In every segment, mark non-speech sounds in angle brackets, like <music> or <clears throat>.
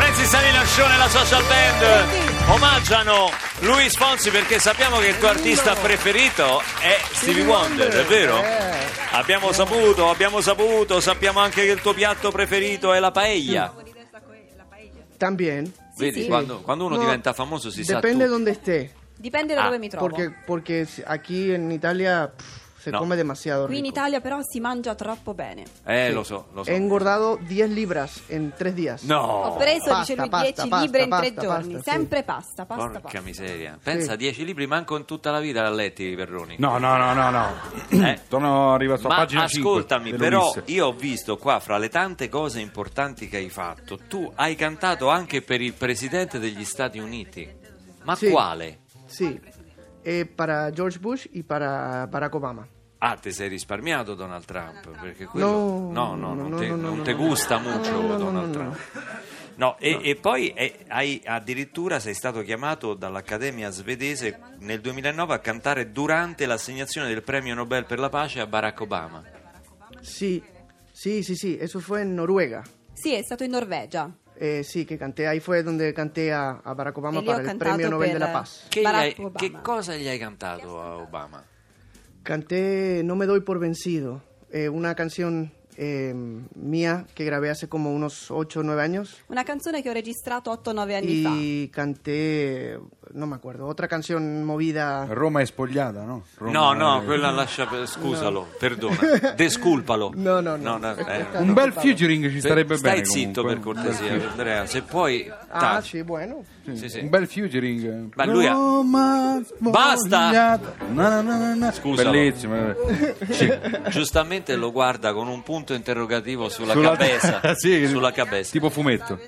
Marcione e la social band omaggiano Luis Fonsi perché sappiamo che il tuo artista preferito è Stevie Wonder, è vero? Eh. Abbiamo saputo, abbiamo saputo, sappiamo anche che il tuo piatto preferito è la paella. También. Vedi, sì. Quando, quando uno No, diventa famoso si sa Depende tutto. donde esté. Dipende da Ah, dove mi trovo. Porque, porque si- aquí en Italia pff, se No. come demasiado Qui in. Italia però si mangia troppo bene. Eh, lo so, lo so. He engordado 10 libras en 3 días. No! Ho preso, Pasta, dice lui, pasta, 10 pasta, libri in tre pasta, giorni. pasta, sì. Sempre pasta, pasta, Porca pasta. miseria. Pensa, 10 libri manco in tutta la vita l'ha letti i Perroni. No, no, no, no, no. Eh. <clears throat> Sono arrivato a Ma pagina 5. ascoltami, però io ho visto qua fra le tante cose importanti che hai fatto, tu hai cantato anche per il presidente degli Stati Uniti. Ma Sì. quale? Sí. Eh, para George Bush y para Barack Obama. Ah, ti sei risparmiato Donald Trump? Perché quello... No, no, no, non no, te, non te no. gusta no, Donald. Trump. No, e, e poi eh, hai, addirittura sei stato chiamato dall'Accademia svedese nel 2009 a cantare durante l'assegnazione del premio Nobel per la pace a Barack Obama. Sí, sí, sí, sí. Eso fue en Noruega. Sì, è stato in Norvegia. Eh, sí, que canté. Ahí fue donde canté a, a Barack Obama E lì ho para el cantato Premio Nobel per- de la Paz. Che, gli Barack hai- Obama. che cosa gli hai cantato a Obama? Canté No me doy por vencido, eh, una canción eh, mía que grabé hace como unos 8 o 9 años. Una canzone che ho registrato 8-9 anni fa. Y canté, no me acuerdo, otra canción movida. Roma è spogliata, no? Roma No, no, è- quella lascia, scusalo, perdona, <laughs> desculpalo. No, no, no. eh. Un bel featuring ci starebbe Stai bene. zitto comunque. per cortesia, Andrea, se poi... Ah, sí, bueno. Sì, sì. Un bel featuring. Ma lui ha- Roma Basta! spogliata. Na, na, na, na, na. Scusalo. Bellissimo. <laughs> Sì. Giustamente lo guarda con un punto interrogativo sulla, Sulla- cabeza. <laughs> Sì, sulla cabeza. Tipo fumetto.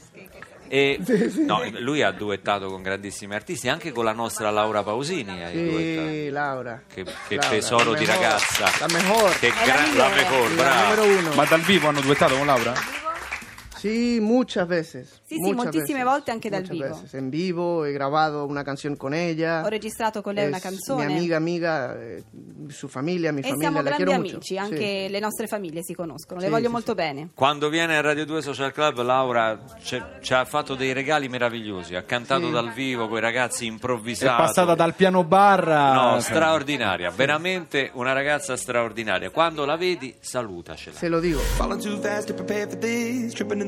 E, no, lui ha duettato con grandissimi artisti, anche con la nostra Laura Pausini. hai. Sí, Laura. Che, che Laura, tesoro la di mejor, ragazza. La mejor. Che la gran, la migliore. mejor, la brava. Ma dal vivo hanno duettato con Laura? Sí, muchas veces. Sí, sí, moltissime veces, volte anche dal vivo. veces. En vivo, he grabado una canción con ella. Ho registrato con lei una canzone. Mi amiga, amiga, eh, su familia, mi e familia, siamo la grandi quiero amici, mucho. anche le nostre famiglie si conoscono, le Sì, voglio sì, molto bene. Quando viene a Radio 2 Social Club, Laura ci- ha fatto dei regali meravigliosi. Ha cantato Sì. dal vivo con i ragazzi È improvvisati. passata dal piano barra. No, straordinaria, veramente una ragazza straordinaria. Quando la vedi, salutacela. Se lo digo. Falling too fast to prepare for this. Tripping in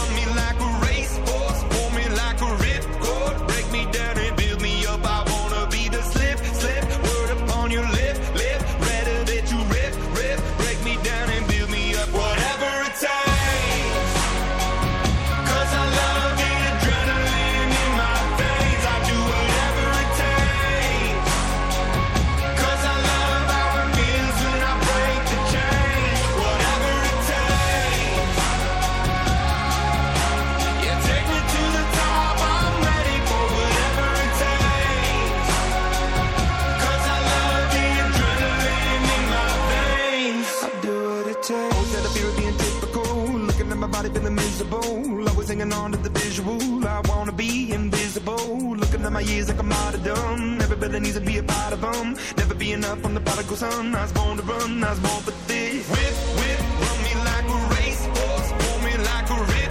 them. Never be enough on the prodigal son. I was born to run. I was born for this. Whip, whip, run me like a racehorse. Pull me like a ripcord.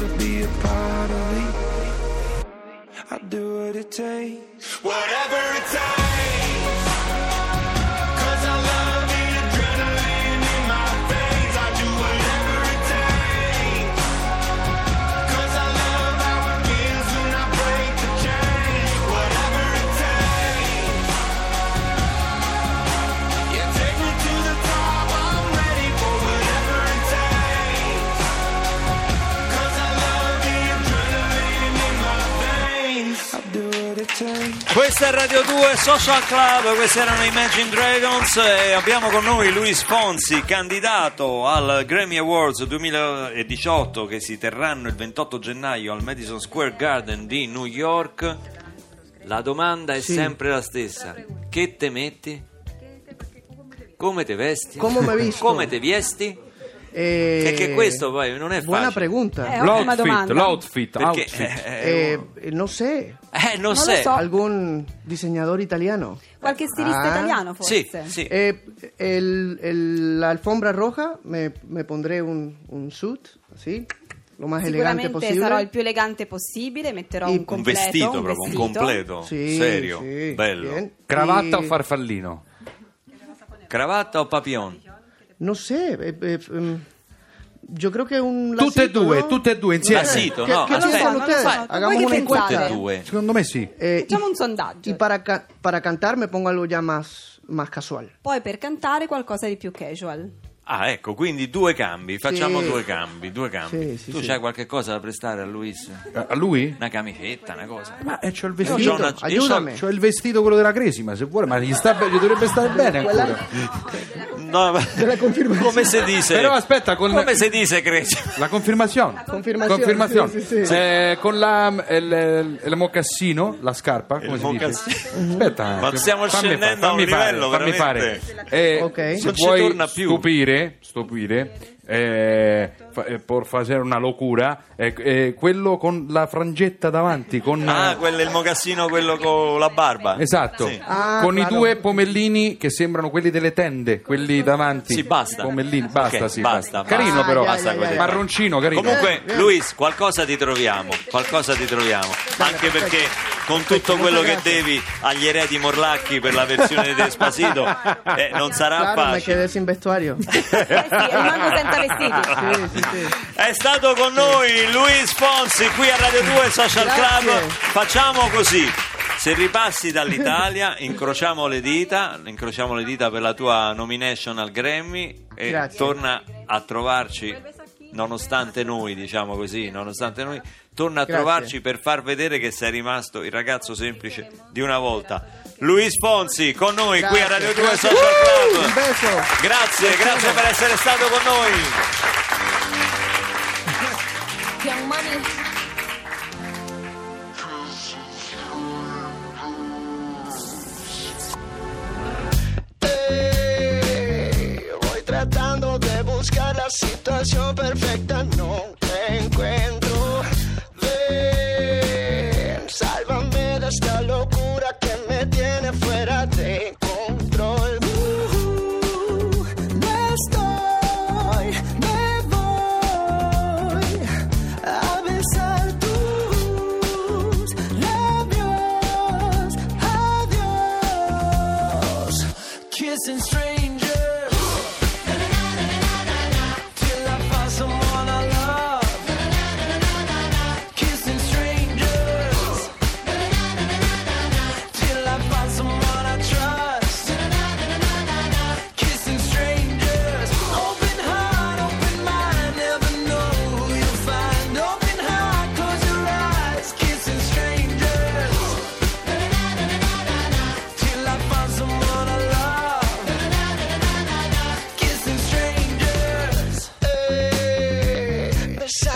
to be a part of me. I do what it takes. Whatever Questa è Radio 2 Social Club, questi erano Imagine Dragons e abbiamo con noi Luis Fonsi, candidato al Grammy Awards 2018 che si terranno il 28 gennaio al Madison Square Garden di New York. La domanda è Sì. sempre la stessa. Che te metti? Come te vesti? Come? Come te vesti? Eh, Che, che questo poi non è Buona facile. pregunta. Eh, L'outfit, domanda. l'outfit, Perché outfit. eh, Eh, no sé, eh, non Non sei. so. algún diseñador italiano. Qualche stilista Ah, italiano Sì, forse? sì. Eh, el- el- la alfombra roja me, me pondré un, un suit, así, lo más elegante Sicuramente posible. sarò il più elegante possibile, metterò Un un Un completo, vestito un proprio, un completo, Sí, serio, sí, bello. bien. Cravatta Y- o farfallino? Cravatta o papillon? No sé, eh, eh, em, yo creo que un Tutte e due, ¿no? tutte e due insieme. Lacito, ¿Qué- no, qué aspetta. Non so, Hagamos che una encuesta. Tutte e pensate? due. Secondo me sì. Eh, Facciamo y- un sondaggio. Y para, ca- para cantar me pongo algo ya más, más casual. Poi per cantare qualcosa di più casual. Ah, ecco, quindi due cambi, facciamo Sì. due cambi, due cambi. Sì, sì, tu sì. c'hai qualche cosa da prestare a Luis? A lui? Una camicetta, una cosa? Ma eh, c'ho il Io vestito. c'ho una- io Aiutami. C'ho il vestito quello della Cresima, se vuole, ma gli, sta gli dovrebbe stare bene ancora. <laughs> No, ma- <laughs> come si dice? Però aspetta, con- Come si dice, Cresci? La confermazione. Confermazione, Confermazione. sì, sì, sì. Eh, con la, il, il mocassino, la scarpa, come Il si dice? Aspetta, Ma stiamo fammi scendendo a un fammi fare, livello fammi veramente- fare. Eh, Ok. Se Non ci vuoi torna più. stupire, stupire eh, fa- eh, per fare una locura, eh, eh, quello con la frangetta davanti, con... Ah, quello è il mocassino, quello con la barba. Esatto, Sì. Ah, con i claro. due pomellini che sembrano quelli delle tende, quelli davanti. Sì, basta. Pomellini, basta, Ok, sì. basta, basta. Carino basta. però, ya, ya. marroncino, carino. Comunque, Eh, Luis, qualcosa ti troviamo, qualcosa ti troviamo. Anche perché con tutto quello che devi agli eredi Morlacchi per la versione di Despacito, eh, non sarà Claro, me facile. quedé sin vestuario. <laughs> Eh sì, rimango senza vestiti. Sí, sí, sí. È stato con noi Luis Fonsi qui a Radio 2 Social Grazie. Club. Facciamo così. Se ripassi dall'Italia, incrociamo le dita, incrociamo le dita per la tua nomination al Grammy e Grazie. torna a trovarci, nonostante noi, diciamo così, nonostante noi, torna a Grazie. trovarci per far vedere che sei rimasto il ragazzo semplice di una volta. Luis Fonsi con noi qui a Grazie, Radio 2 grazie. Social Club. un beso. Grazie, grazie per essere stato con noi.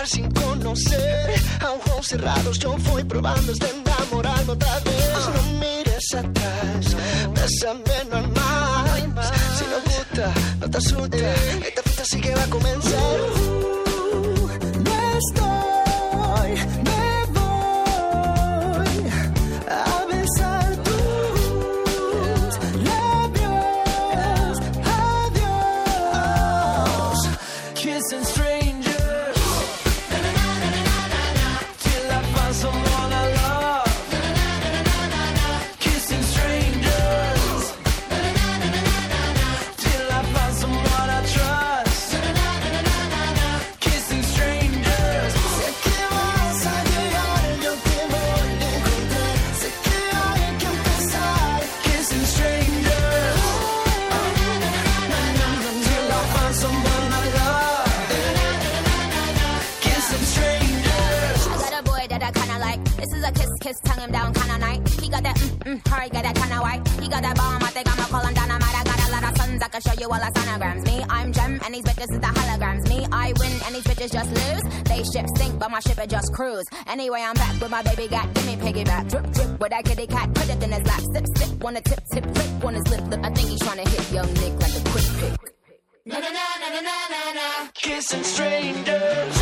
Sin conocer, a ojos cerrados yo voy probando de enamorarme otra vez. No mires atrás, bésame normal. Si no gusta, no te asusta, esta fiesta sí que va a comenzar. Uh, no estoy, mm got that kinda white. He got that bomb, I think I'ma call him dynamite. I got a lot of sons, I can show you all the sonograms. Me, I'm Gem, and these bitches is the holograms. Me, I win, and these bitches just lose. They ship sink, but my ship it just cruise. Anyway, I'm back with my baby got, give me piggyback. Drip, drip, with that kitty cat, put it in his lap. Sip, sip, wanna tip, tip, flip on his lip, lip. I think he's trying to hit young Nick like a quick pick. Na na na na na na na. Kissing strangers.